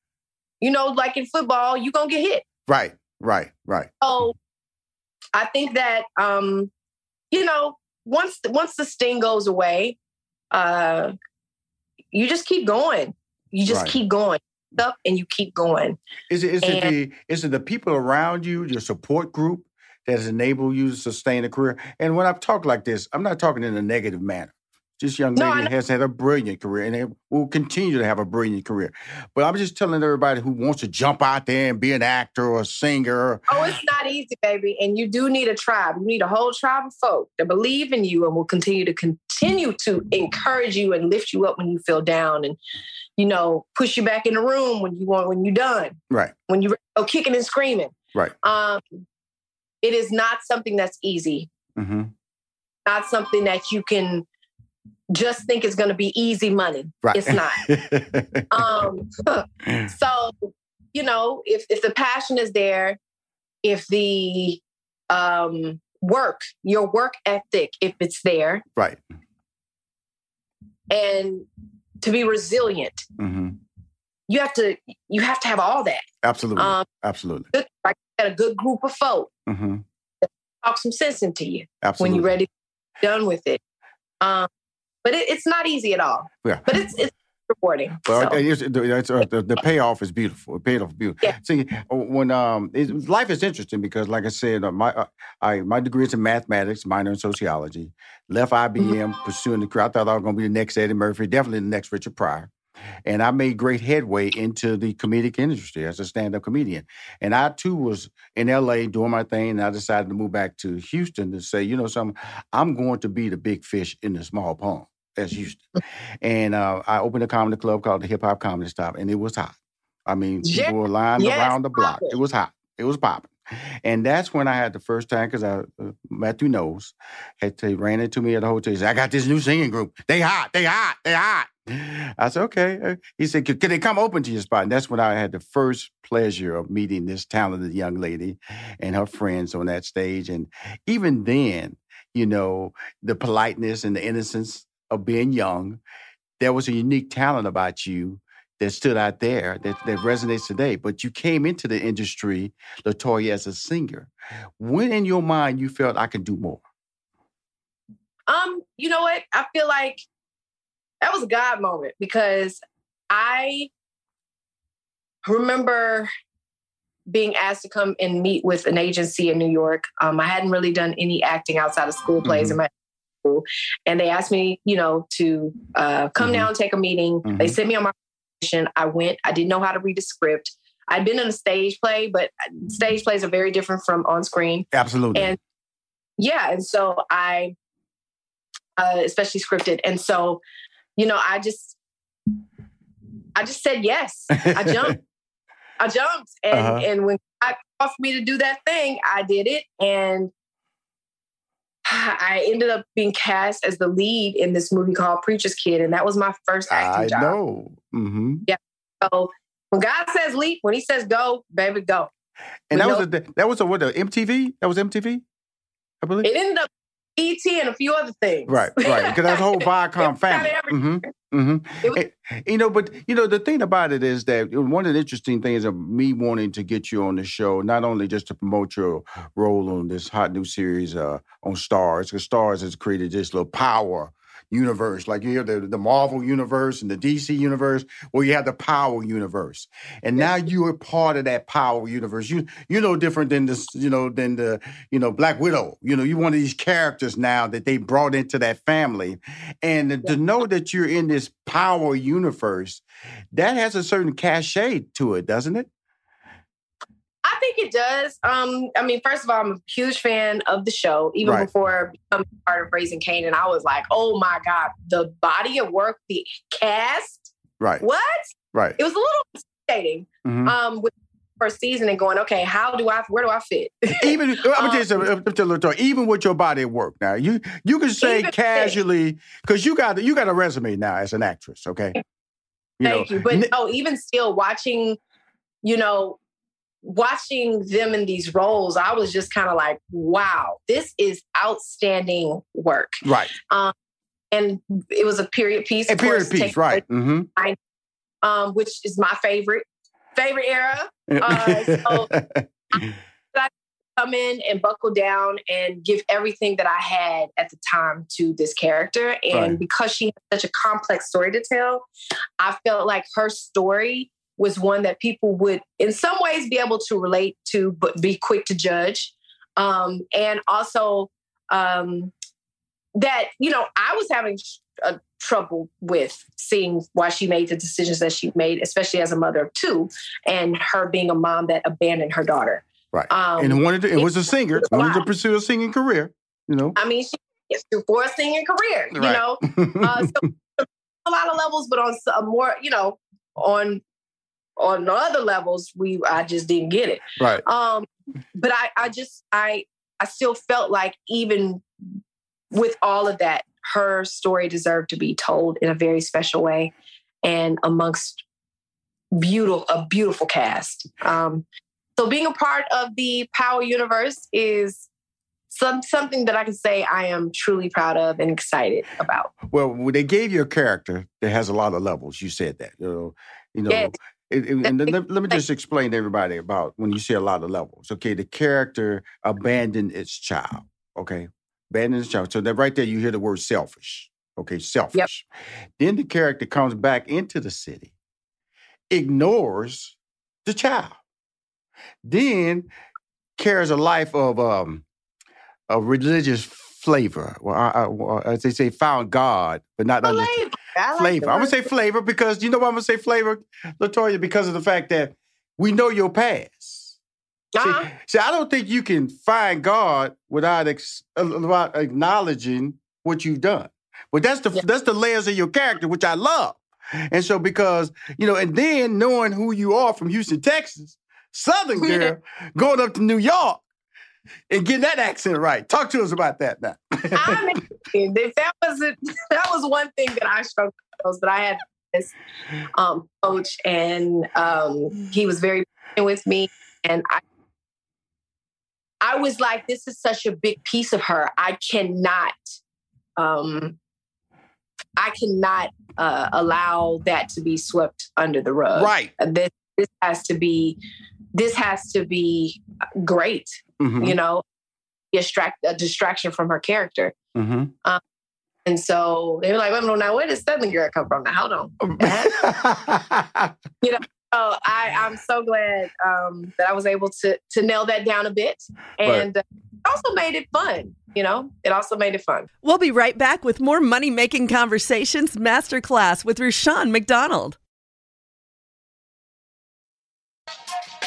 you know, like in football, you're gonna get hit. Right, right, right. So I think that um, you know, once the, once the sting goes away, uh, you just keep going. You just Right. keep going up and you keep going. Is it is it the is it the people around you, your support group that has enabled you to sustain a career? And when I talk like this, I'm not talking in a negative manner. This young lady know. has had a brilliant career and will continue to have a brilliant career. But I'm just telling everybody who wants to jump out there and be an actor or a singer. Oh, it's not easy, baby. And you do need a tribe. You need a whole tribe of folk that believe in you and will continue to continue to encourage you and lift you up when you feel down and, you know, push you back in the room when you want when you're done, Right, when you're oh, kicking and screaming. right. Um, it is not something that's easy. hmm Not something that you can just think is going to be easy money. Right. It's not. [laughs] um, so you know, if if the passion is there, if the um, work, your work ethic, if it's there, right. and to be resilient, hmm you have to you have to have all that. Absolutely. Um, Absolutely. Good, like got a good group of folk hmm talk some sense into you Absolutely. when you're ready, done with it. Um, but it, it's not easy at all. Yeah. But it's it's rewarding. Well, So, it's- it's, uh, the, the payoff is beautiful. The payoff is beautiful. See, uh, when um, it, life is interesting because, like I said, uh, my uh, I my degree is in mathematics, minor in sociology. Left IBM, pursuing the career. I thought I was going to be the next Eddie Murphy, definitely the next Richard Pryor. And I made great headway into the comedic industry as a stand-up comedian. And I too was in LA doing my thing, and I decided to move back to Houston to say, you know, something, I'm going to be the big fish in the small pond. That's [laughs] Houston. And uh, I opened a comedy club called the Hip Hop Comedy Stop, and it was hot. I mean, people Yeah. were lined Yes, around the block. poppin'. It was hot. It was popping. And that's when I had the first time, because I uh, Mathew Knowles, had ran into me at the hotel. He said, I got this new singing group. They hot, they hot, they hot. I said, okay. Uh, He said, can they come open to your spot? And that's when I had the first pleasure of meeting this talented young lady and her friends on that stage. And even then, you know, the politeness and the innocence of being young, there was a unique talent about you that stood out there that, that resonates today. But you came into the industry, LeToya, as a singer. When in your mind you felt I can do more? Um, you know what? I feel like that was a God moment because I remember being asked to come and meet with an agency in New York. Um, I hadn't really done any acting outside of school plays in my school, and they asked me, you know, to uh, come down, take a meeting. They Mhm. sent me on my. I went. I didn't know how to read a script. I'd been in a stage play, but stage plays are very different from on screen. Absolutely. And yeah, and so I, uh, especially scripted, and so, you know, I just, I just said yes. I [laughs] jumped. I jumped, and Uh-huh. and when I offered me to do that thing, I did it, and I ended up being cast as the lead in this movie called Preacher's Kid, and that was my first acting I job. know. Hmm Yeah. So when God says leap, when He says go, baby, go. And We that was know- a that was a what a MTV? That was MTV, I believe. It ended up ET and a few other things. Right, right. Because that's the whole [laughs] Viacom family. hmm hmm you know, but you know, the thing about it is that one of the interesting things of me wanting to get you on the show, not only just to promote your role on this hot new series uh, on Starz, because Starz has created this little power universe, like you have the, the Marvel universe and the DC universe, where you have the Power universe, and now you are part of that Power universe. You you're no different than this, you know, than the you know Black Widow. You know, you're one of these characters now that they brought into that family, and to know that you're in this Power universe, that has a certain cachet to it, doesn't it? Think it does. Um, I mean, first of all, I'm a huge fan of the show. Even Right. before becoming part of Raising Kanan, I was like, oh my God, the body of work, the cast. Right. What? Right. It was a little intimidating. Mhm. Um, with first season and going, okay, how do I where do I fit? [laughs] even I'm gonna tell you something, I'm gonna tell you a little story. even with your body at work now, you you can say casually because you got you got a resume now as an actress, okay? You know, Thank you. But no, even still watching, you know, watching them in these roles, I was just kind of like, wow, this is outstanding work. right, Um, and it was a period piece. a period piece, right? Mm-hmm. Um, which is my favorite favorite era. Uh, so [laughs] I come in and buckle down and give everything that I had at the time to this character. And Right. because she had such a complex story to tell, I felt like her story was one that people would, in some ways, be able to relate to, but be quick to judge. Um, and also um, that, you know, I was having uh, trouble with seeing why she made the decisions that she made, especially as a mother of two, and her being a mom that abandoned her daughter. Right. Um, and wanted to, it was a singer, a wanted to pursue a singing career, you know. I mean, she is for a singing career, you Right. know. Uh, so [laughs] a lot of levels, but on some more, you know, on on other levels, we I just didn't get it. Right. Um, but I I just I I still felt like even with all of that, her story deserved to be told in a very special way and amongst beautiful a beautiful cast. Um, so being a part of the Power universe is some something that I can say I am truly proud of and excited about. Well, they gave you a character that has a lot of levels. You said that, you know, you know. Yes. It- it- and let, let me just explain to everybody about when you see a lot of levels. Okay, the character abandoned its child. Okay, abandoned its child. So that right there, you hear the word selfish. Okay, selfish. Then the character comes back into the city, ignores the child, then carries a life of um, a religious flavor. Well, I, I, as they say, found God, but not under Flavor. I like flavor. I'm gonna say flavor because you know why I'm gonna say flavor, LeToya, because of the fact that we know your past. Uh-huh. See, see, I don't think you can find God without ex, uh, without acknowledging what you've done. But that's the that's the layers of your character, which I love. And so because you know, and then knowing who you are from Houston, Texas, Southern [laughs] girl, going up to New York and getting that accent right. Talk to us about that now. I [laughs] mean, that was a, [laughs] that was one thing that I struggled with, but I had this um, coach, and um, he was very with me, and I. I was like, this is such a big piece of her. I cannot, um, I cannot uh, allow that to be swept under the rug. Right. This, this has to be, this has to be great. Mhm. You know, distract a distraction from her character. Mm-hmm. Um, and so they were like, "Wait a minute, now where does Southern Girl come from? Now hold on." [laughs] you know, so I, I'm so glad um, that I was able to to nail that down a bit, and uh, it also made it fun. You know, it also made it fun. We'll be right back with more money making conversations masterclass with Rushion McDonald.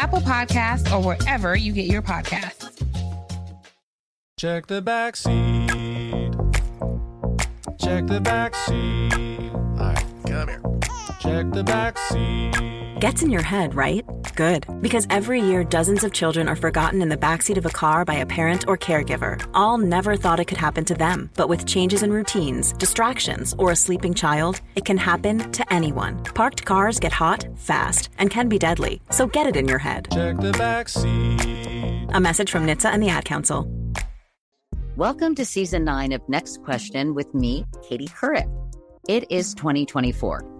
Apple Podcasts, or wherever you get your podcasts. Check the back seat. Check the back seat. All right, come here. Check the back seat. Gets in your head, right? Good. Because every year, dozens of children are forgotten in the backseat of a car by a parent or caregiver. All never thought it could happen to them. But with changes in routines, distractions, or a sleeping child, it can happen to anyone. Parked cars get hot, fast, and can be deadly. So get it in your head. Check the back seat. A message from NHTSA and the Ad Council. Welcome to season nine of Next Question with me, Katie Couric. It is 2024,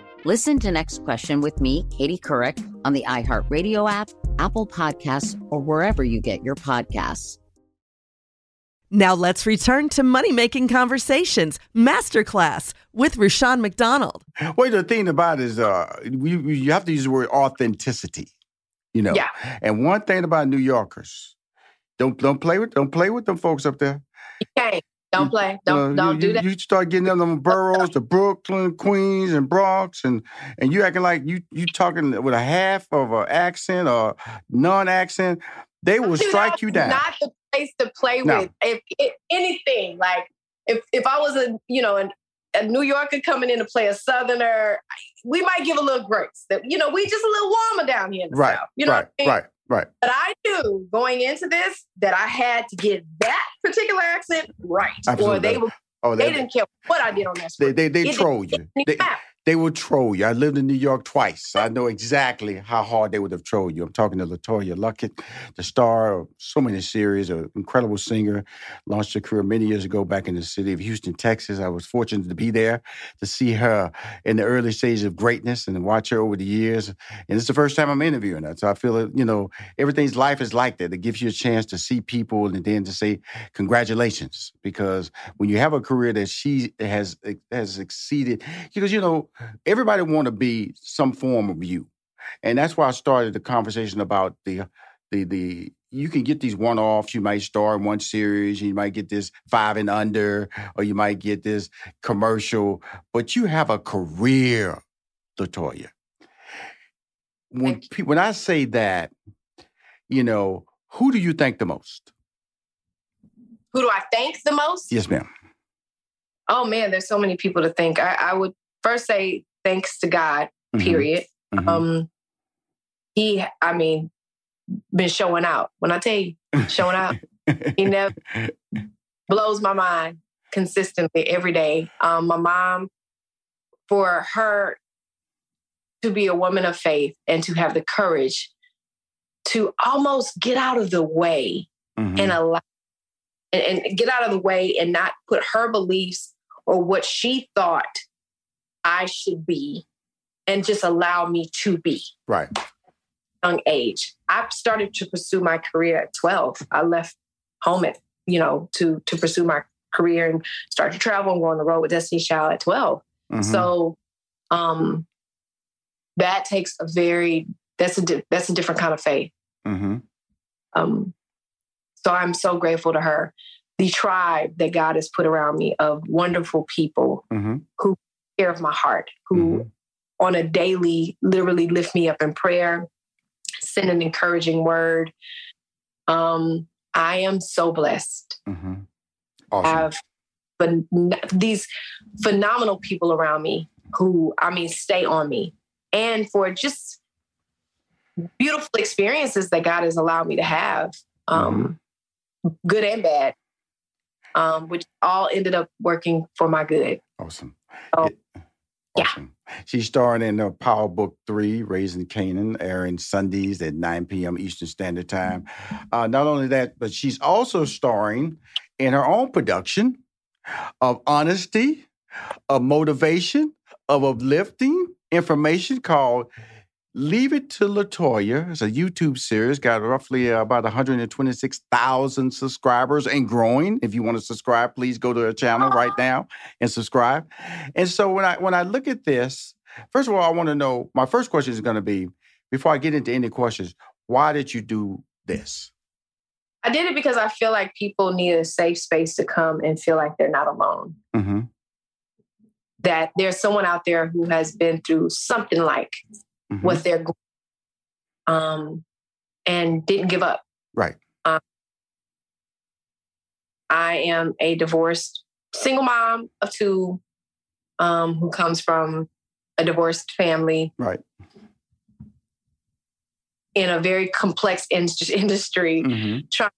Listen to Next Question with me, Katie Couric, on the iHeartRadio app, Apple Podcasts, or wherever you get your podcasts. Now let's return to Money Making Conversations Masterclass with Rushion McDonald. Well, the thing about it is, uh, you, you have to use the word authenticity. You know, Yeah. and one thing about New Yorkers, don't don't play with don't play with them folks up there. You can't. Don't play. Don't Uh, don't you, do that. You start getting them, them boroughs, the Brooklyn, Queens, and Bronx, and and you acting like you you talking with a half of an accent or non-accent. They will strike you down. Not the place to play No. with. If, if anything, like if if I was a you know an, a New Yorker coming in to play a Southerner, we might give a little grace. That you know we just a little warmer down here in the right, South. You know right, I mean? right, right. But I knew going into this that I had to get that particular accent right, Absolutely. or they would. Oh, they, they- didn't care what I did on that. They script. they they troll you. They, they will troll you. I lived in New York twice. I know exactly how hard they would have trolled you. I'm talking to LeToya Luckett, the star of so many series, an incredible singer, launched her career many years ago back in the city of Houston, Texas. I was fortunate to be there to see her in the early stages of greatness and watch her over the years. And it's the first time I'm interviewing her. So I feel you know, everything's life is like that. It gives you a chance to see people and then to say congratulations. Because when you have a career that she has has exceeded, because you know, everybody want to be some form of you. And that's why I started the conversation about the the the you can get these one-offs. You might star in one series, you might get this five and under, or you might get this commercial, but you have a career, LeToya. When pe- when I say that, you know, who do you thank the most? Who do I thank the most? Yes, ma'am. Oh man, there's so many people to thank. I, I would first say thanks to God. Mhm. Period. Mhm. Um, he, I mean, been showing out. When I tell you, showing out, he [laughs] never blows my mind consistently every day. Um, my mom, for her to be a woman of faith and to have the courage to almost get out of the way Mm-hmm. and allow and, and get out of the way and not put her beliefs or what she thought I should be and just allow me to be Right. young age. I started to pursue my career at 12. I left home at, you know, to to pursue my career and start to travel and go on the road with Destiny Child at 12. Mhm. So um that takes a very that's a di- that's a different kind of faith. Mm-hmm. Um, so I'm so grateful to her. The tribe that God has put around me of wonderful people Mm-hmm. who care of my heart, who on a daily literally lift me up in prayer, send an encouraging word. Um, I am so blessed. Mm-hmm. Awesome. have phen- these phenomenal people around me who, I mean, stay on me. And for just beautiful experiences that God has allowed me to have, um, good and bad, um, which all ended up working for my good. Awesome. So, Awesome. She's starring in uh, Power Book 3, Raising Kanan, airing Sundays at 9 p.m. Eastern Standard Time. Uh, not only that, but she's also starring in her own production of honesty, of motivation, of uplifting information called Leave It to LeToya. It's a YouTube series, got roughly uh, about 126,000 subscribers and growing. If you want to subscribe, please go to her channel right now and subscribe. And so when I when I look at this, first of all, I want to know, my first question is going to be, before I get into any questions, why did you do this? I did it because I feel like people need a safe space to come and feel like they're not alone. Mm-hmm. That there's someone out there who has been through something like Mm-hmm. what they're going um and didn't give up. Right. Um, I am a divorced single mom of two um, who comes from a divorced family Right. in a very complex in- [laughs] industry, Mhm. trying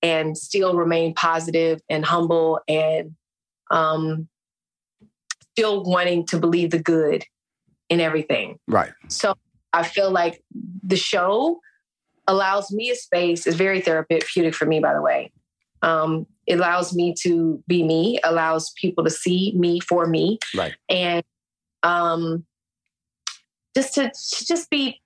and still remain positive and humble and um, still wanting to believe the good in everything. Right. So I feel like the show allows me a space, It's very therapeutic for me, by the way. Um, it allows me to be me, allows people to see me for me, Right. and um, just to, to just be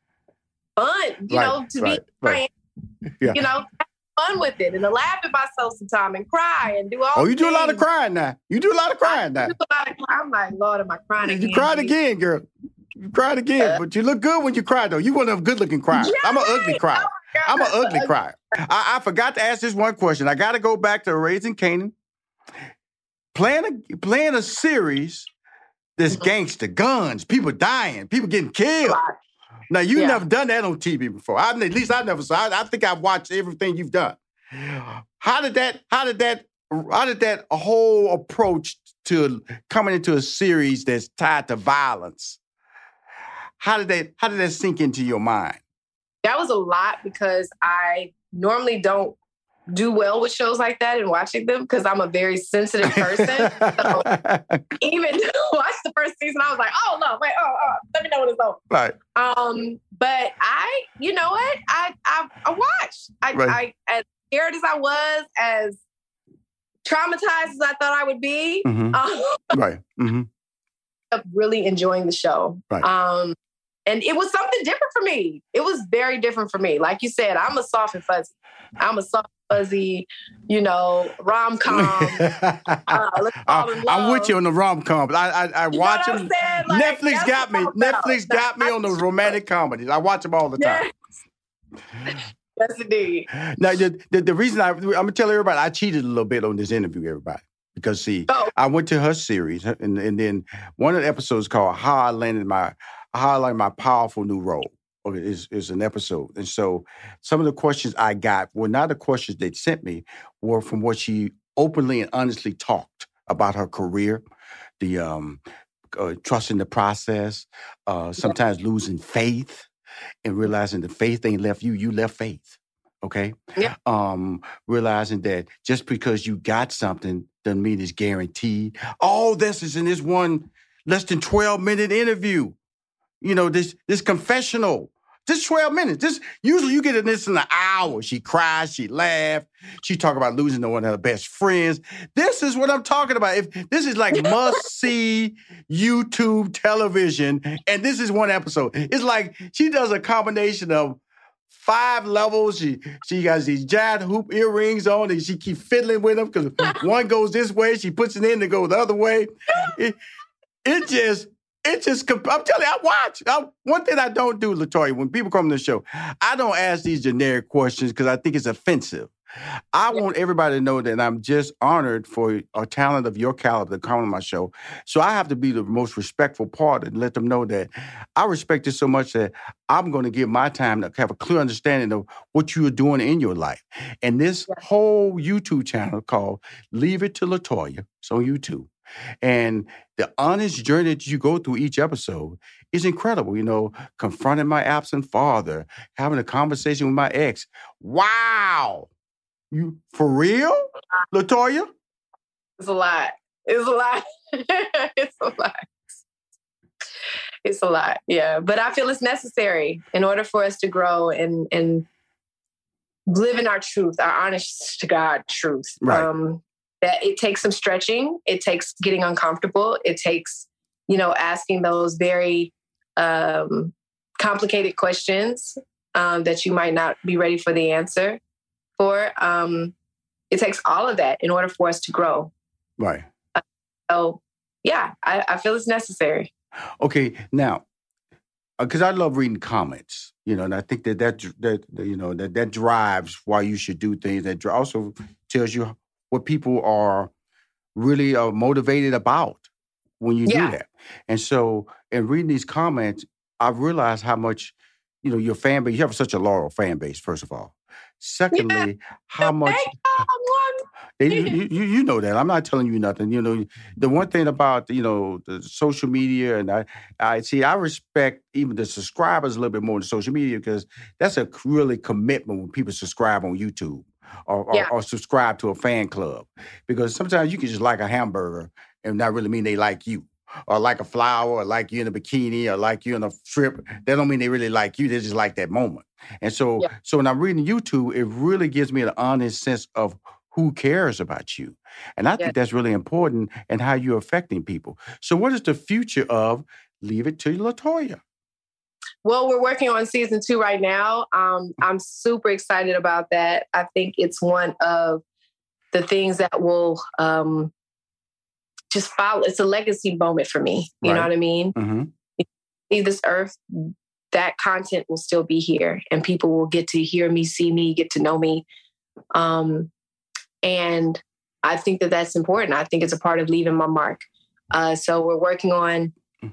fun, you Right, know, to right, be right. [laughs] Yeah. you know, have fun with it and to laugh at myself sometime and cry and do all. Oh, you do a lot of crying now. You do a lot of crying now. I do a lot of cry- I'm like, Lord, am I crying again? You cried again, girl. You cried again, but you look good when you cry, though. You one of good looking criers. I'm an ugly crier. I'm an ugly crier. I, I forgot to ask this one question. I got to go back to Raising Kanan. Playing a, playing a series that's gangster, guns, people dying, people getting killed. Now, you Yeah. never done that on TV before. I, at least I never saw. I, I think I've watched everything you've done. How did that? How did that? How did that whole approach to coming into a series that's tied to violence? How did that? How did that sink into your mind? that was a lot because I normally don't do well with shows like that and watching them because I'm a very sensitive person. so [laughs] even watch the first season, I was like, oh no, wait, oh, oh let me know when it's over. Right. Um, but I, you know what? I I, I watched. I, Right. I as scared as I was, as traumatized as I thought I would be, Mhm. um, [laughs] right. hmm really enjoying the show. Right. Um, and it was something different for me. It was very different for me. Like you said, I'm a soft and fuzzy. I'm a soft fuzzy, you know, rom com. [laughs] uh, let's fall in I, am with you on the rom com. I I, I watch them. Like, Netflix got me. Netflix got me on the romantic comedies. I watch them all the time. Yes, indeed. Now, the, the, the reason I, I'm gonna tell everybody, I cheated a little bit on this interview, everybody. Because see, Oh. I went to her series, and, and then one of the episodes called "How I Landed My Landed My Powerful New Role." Okay, is is an episode, and so some of the questions I got were not the questions they sent me, were from what she openly and honestly talked about her career, the um, uh, trusting the process, uh, sometimes losing faith, and realizing the faith ain't left you, you left faith. Okay. Yeah. Um, realizing that just because you got something doesn't mean it's guaranteed. All this is in this one less than 12 minute interview. You know, this this confessional. Just 12 minutes. This usually you get in this in an hour. She cries, she laughed, she talk about losing to one of her best friends. This is what I'm talking about. If this is like [laughs] must see YouTube television, and this is one episode. It's like she does a combination of five levels. She she has these giant hoop earrings on, and she keep fiddling with them because [laughs] one goes this way, she puts it in to go the other way. [laughs] It, it just. It just, I'm telling you, I watch. I, one thing I don't do, LeToya, when people come to the show, I don't ask these generic questions because I think it's offensive. I want everybody to know that I'm just honored for a talent of your caliber to come on my show. So I have to be the most respectful part and let them know that I respect it so much that I'm going to give my time to have a clear understanding of what you are doing in your life. And this whole YouTube channel called Leave It to LeToya, it's on YouTube. And the honest journey that you go through each episode is incredible. You know, confronting my absent father, having a conversation with my ex. Wow. You for real, LeToya? It's a lot. It's a lot. [laughs] it's a lot. It's a lot. Yeah. But I feel it's necessary in order for us to grow and and live in our truth, our honest to God truth. Right. Um that it takes some stretching, it takes getting uncomfortable, it takes, you know, asking those very um complicated questions um, that you might not be ready for the answer for. Um, it takes all of that in order for us to grow. Right. So, yeah, I, I feel it's necessary. Okay, now, because I love reading comments, you know, and I think that that that you know that that drives why you should do things. That also tells you what people are really uh, motivated about when you Yeah. do that. And so, in reading these comments, I've realized how much you know your fan base. You have such a loyal fan base, first of all. Secondly, how much They, you, you, you know that. I'm not telling you nothing. You know, the one thing about you know the social media, and I, I see, I respect even the subscribers a little bit more than social media because that's a really commitment when people subscribe on YouTube or, or, Yeah. or subscribe to a fan club because sometimes you can just like a hamburger and not really mean they like you. Or like a flower, or like you in a bikini, or like you in a strip. That don't mean they really like you. They just like that moment. And so, so when I'm reading YouTube, it really gives me an honest sense of who cares about you. And I think that's really important and how you're affecting people. So, what is the future of Leave It to LeToya? Well, we're working on season two right now. Um, I'm super excited about that. I think it's one of the things that will um, just follow. It's a legacy moment for me. You know what I mean? Mm-hmm. Leave this earth, that content will still be here, and people will get to hear me, see me, get to know me. Um, and I think that that's important. I think it's a part of leaving my mark. Uh, so we're working on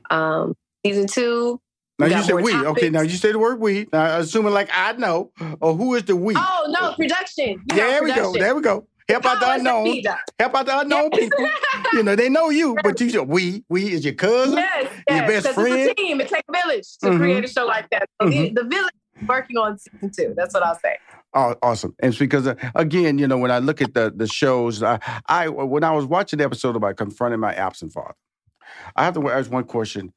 um, season two. Now We you said we. Okay, now you say the word we. Now assuming like I know, or who is the we? Oh no, production. You there we go. There we go. Help out the unknown. Help out the unknown people. You know they know you, but you said we. We is your cousin, Yes, your yes. best 'cause friend. It's a team. It takes a village to Mhm. create a show like that. So the, Mhm. the village is working on season two. That's what I'll say. Oh, awesome! And it's because uh, again, you know, when I look at the the shows, I, I when I was watching the episode about confronting my absent father, I have to ask one question.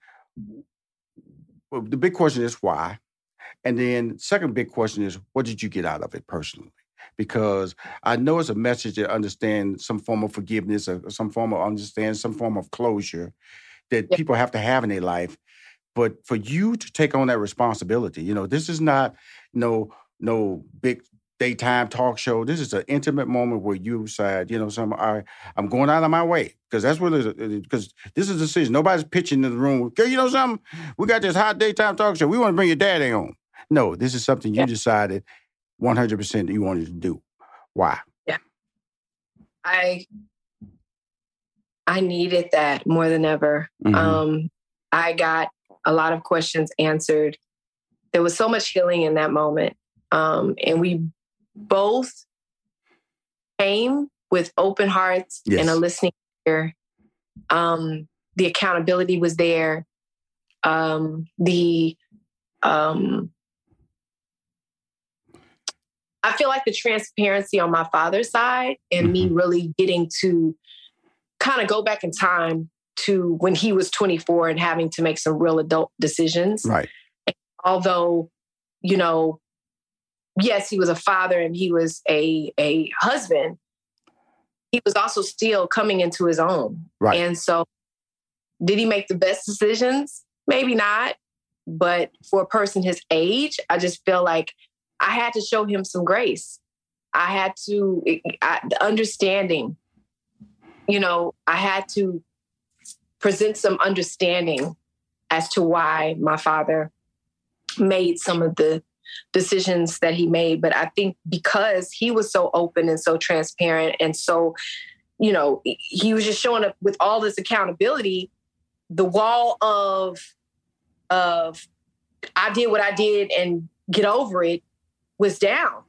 Well, The big question is why, and then second big question is what did you get out of it personally? Because I know it's a message that understand some form of forgiveness or some form of understand some form of closure that people have to have in their life. But for you to take on that responsibility, you know, this is not no no big daytime talk show. This is an intimate moment where you said, you know, some I I'm going out of my way because that's what it is. Because this is a decision. Nobody's pitching in the room. Girl, you know something? We got this hot daytime talk show. We want to bring your daddy on. No, this is something you decided 100 percent you wanted to do. Why? Yeah, I I needed that more than ever. Mhm. Um, I got a lot of questions answered. There was so much healing in that moment, um, and we both came with open hearts and a listening ear. Um, the accountability was there. Um, the um, I feel like the transparency on my father's side and me really getting to kind of go back in time to when he was 24 and having to make some real adult decisions. Right. And Although, you know, yes, he was a father and he was a a husband, he was also still coming into his own. Right. And so did he make the best decisions? Maybe not. But for a person his age, I just feel like I had to show him some grace. I had to, I, the understanding, you know, I had to present some understanding as to why my father made some of the decisions that he made. But I think because he was so open and so transparent and so, you know, he was just showing up with all this accountability, the wall of, of, I did what I did and get over it was down.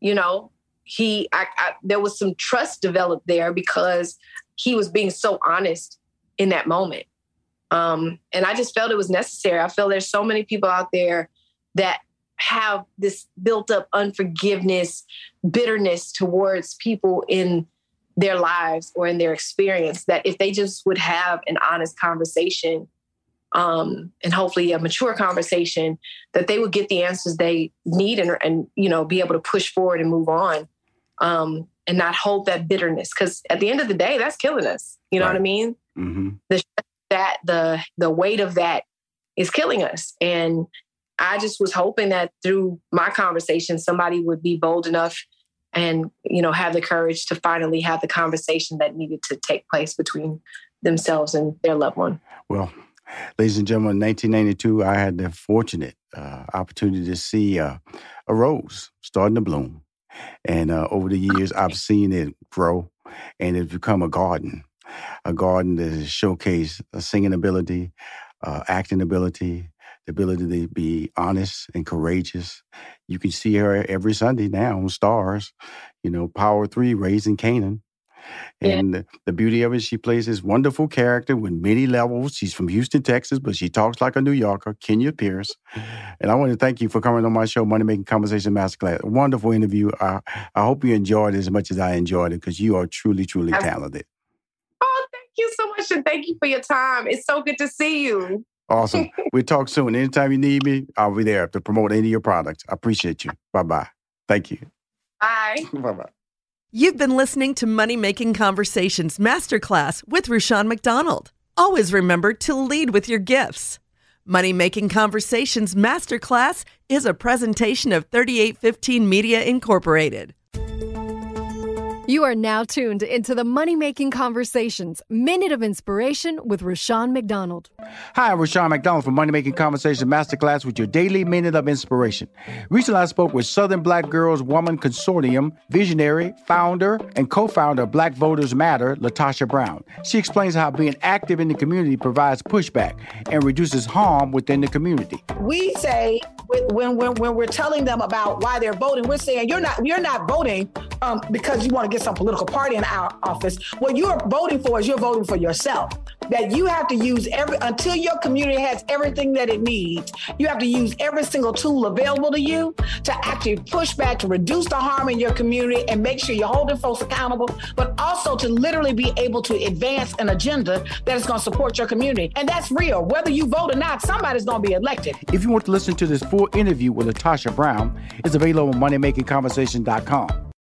You know, he, I, I, there was some trust developed there because he was being so honest in that moment. Um, and I just felt it was necessary. I feel there's so many people out there that have this built up unforgiveness, bitterness towards people in their lives or in their experience that if they just would have an honest conversation um, and hopefully a mature conversation that they would get the answers they need and, and you know be able to push forward and move on um, and not hold that bitterness. Because at the end of the day that's killing us. You know what i mean? Mm-hmm. the that the the weight of that is killing us. And i just was hoping that through my conversation somebody would be bold enough and you know have the courage to finally have the conversation that needed to take place between themselves and their loved one Well, ladies and gentlemen, in 1992, I had the fortunate uh, opportunity to see uh, a rose starting to bloom. And uh, over the years, [laughs] I've seen it grow and it's become a garden, a garden that has showcased a singing ability, uh, acting ability, the ability to be honest and courageous. You can see her every Sunday now on Starz, you know, Power 3, Raising Kanan. And the, the beauty of it, she plays this wonderful character with many levels. She's from Houston, Texas, but she talks like a New Yorker, Kenya Pierce. And I want to thank you for coming on my show, Money Making Conversation Masterclass. A wonderful interview. I, I hope you enjoyed it as much as I enjoyed it because you are truly, truly talented. Oh, thank you so much. And thank you for your time. It's so good to see you. Awesome. [laughs] we'll talk soon. Anytime you need me, I'll be there to promote any of your products. I appreciate you. Bye bye. Thank you. Bye. [laughs] Bye bye. You've been listening to Money Making Conversations Masterclass with Rushion McDonald. Always remember to lead with your gifts. Money Making Conversations Masterclass is a presentation of 3815 Media Incorporated. You are now tuned into the Money Making Conversations Minute of Inspiration with Rushion McDonald. Hi, I'm Rushion McDonald from Money Making Conversations Masterclass with your daily minute of inspiration. Recently, I spoke with Southern Black Girls Woman Consortium visionary, founder, and co founder of Black Voters Matter, LaTosha Brown. She explains how being active in the community provides pushback and reduces harm within the community. we say when, when when we're telling them about why they're voting, we're saying you're not you're not voting um, because you want to get some political party in our office. What you're voting for is you're voting for yourself. That you have to use every until your community has everything that it needs. You have to use every single tool available to you to actually push back to reduce the harm in your community and make sure you're holding folks accountable, but also to literally be able to advance an agenda that is going to support your community. And that's real. Whether you vote or not, somebody's going to be elected. If you want to listen to this full interview with LaTosha Brown, it's available on moneymakingconversation.com.